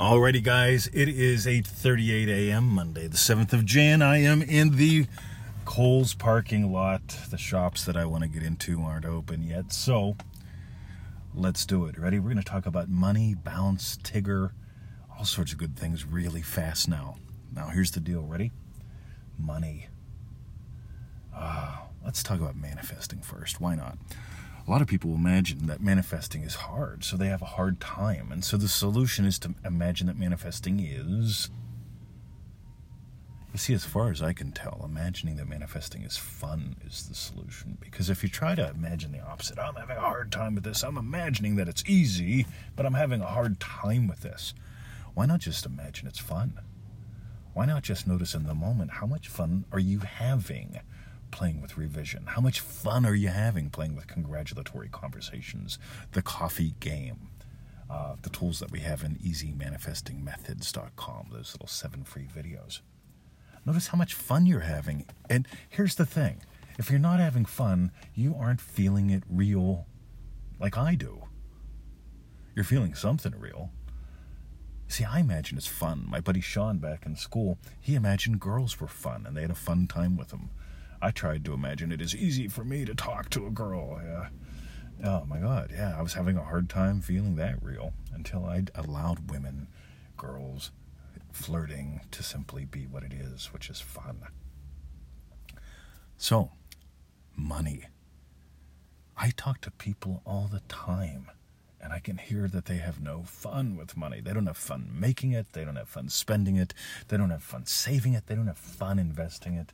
Alrighty, guys, it is 8:38 a.m. Monday, the 7th of Jan. I am in the Coles parking lot. The shops that I want to get into aren't open yet, so let's do it. Ready? We're going to talk about money, bounce, Tigger, all sorts of good things really fast now. Now, here's the deal. Ready? Money. Uh, let's talk about manifesting first. Why not? A lot of people imagine that manifesting is hard, so they have a hard time. And so the solution is to imagine that manifesting is. You see, as far as I can tell, imagining that manifesting is fun is the solution. Because if you try to imagine the opposite, I'm having a hard time with this, I'm imagining that it's easy, but I'm having a hard time with this. Why not just imagine it's fun? Why not just notice in the moment how much fun are you having? Playing with revision? How much fun are you having playing with congratulatory conversations, the coffee game, uh, the tools that we have in easymanifestingmethods.com, those little seven free videos? Notice how much fun you're having. And here's the thing if you're not having fun, you aren't feeling it real like I do. You're feeling something real. See, I imagine it's fun. My buddy Sean back in school, he imagined girls were fun and they had a fun time with them. I tried to imagine it is easy for me to talk to a girl. Yeah. Oh my God. Yeah, I was having a hard time feeling that real until I allowed women, girls, flirting to simply be what it is, which is fun. So, money. I talk to people all the time and I can hear that they have no fun with money. They don't have fun making it, they don't have fun spending it, they don't have fun saving it, they don't have fun investing it.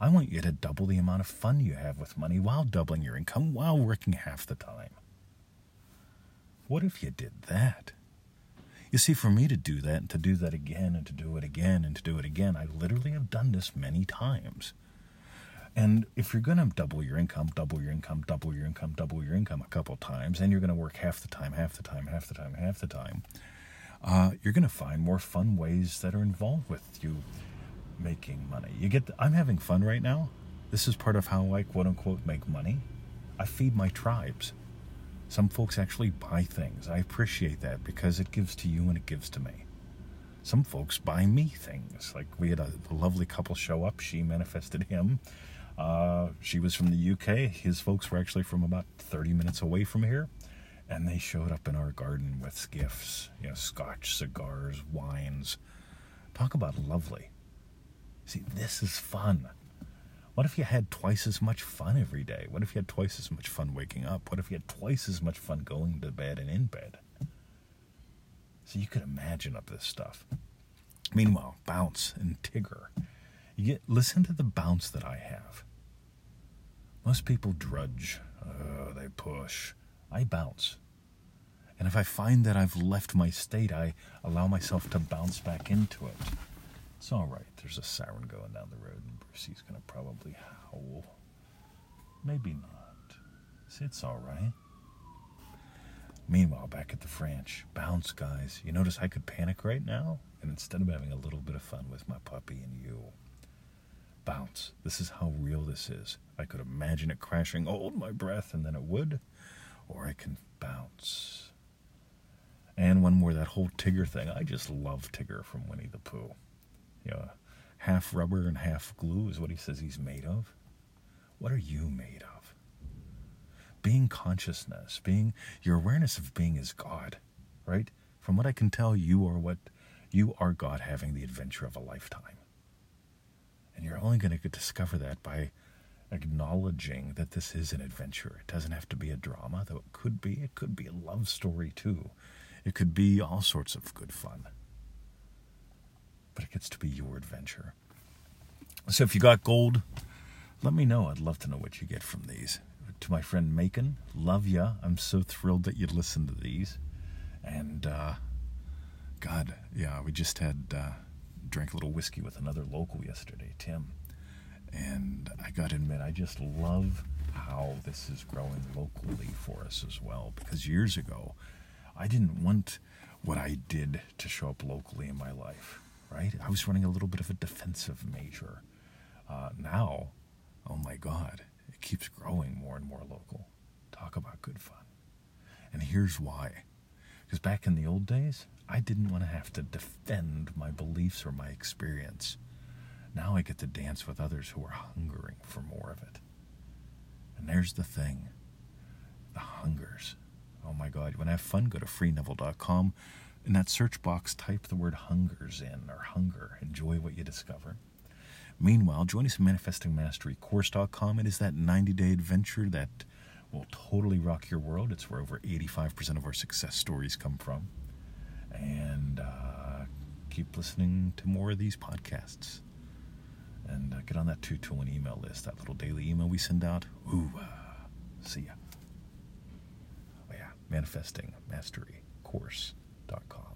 I want you to double the amount of fun you have with money while doubling your income while working half the time. What if you did that? You see, for me to do that and to do that again and to do it again and to do it again, I literally have done this many times. And if you're going to double your income, double your income, double your income, double your income a couple times, and you're going to work half the time, half the time, half the time, half the time, uh, you're going to find more fun ways that are involved with you making money. You get, the, I'm having fun right now. This is part of how I quote unquote make money. I feed my tribes. Some folks actually buy things. I appreciate that because it gives to you and it gives to me. Some folks buy me things. Like we had a, lovely couple show up. She manifested him. Uh, she was from the UK. His folks were actually from about 30 minutes away from here. And they showed up in our garden with gifts, you know, scotch, cigars, wines. Talk about lovely. See, this is fun. What if you had twice as much fun every day? What if you had twice as much fun waking up? What if you had twice as much fun going to bed and in bed? So you could imagine up this stuff. Meanwhile, bounce and Tigger. You get listen to the bounce that I have. Most people drudge. Oh, they push. I bounce. And if I find that I've left my state, I allow myself to bounce back into it. It's all right. There's a siren going down the road, and Brucey's to probably howl. Maybe not. It's all right. Meanwhile, back at the French, bounce, guys. You notice I could panic right now? And instead of having a little bit of fun with my puppy and you, bounce. This is how real this is. I could imagine it crashing, hold my breath, and then it would. Or I can bounce. And one more, that whole Tigger thing. I just love Tigger from Winnie the Pooh half rubber and half glue is what he says he's made of. What are you made of? Being consciousness, being your awareness of being is God, right? From what I can tell, you are what you are God having the adventure of a lifetime. And you're only going to discover that by acknowledging that this is an adventure. It doesn't have to be a drama, though it could be. It could be a love story too. It could be all sorts of good fun but it gets to be your adventure. So if you got gold, let me know. I'd love to know what you get from these. To my friend Macon, love ya. I'm so thrilled that you listened to these. And uh, God, yeah, we just had uh, drank a little whiskey with another local yesterday, Tim. And I got to admit, I just love how this is growing locally for us as well. Because years ago, I didn't want what I did to show up locally in my life right? I was running a little bit of a defensive major. Uh, now, oh my God, it keeps growing more and more local. Talk about good fun. And here's why Because back in the old days, I didn't want to have to defend my beliefs or my experience. Now I get to dance with others who are hungering for more of it. And there's the thing the hungers. Oh my God, when I have fun, go to freeneville.com. In that search box, type the word hungers in or hunger. Enjoy what you discover. Meanwhile, join us at manifestingmasterycourse.com. It is that 90 day adventure that will totally rock your world. It's where over 85% of our success stories come from. And uh, keep listening to more of these podcasts. And uh, get on that 221 email list, that little daily email we send out. Ooh, uh, see ya. Oh, yeah, manifestingmasterycourse.com.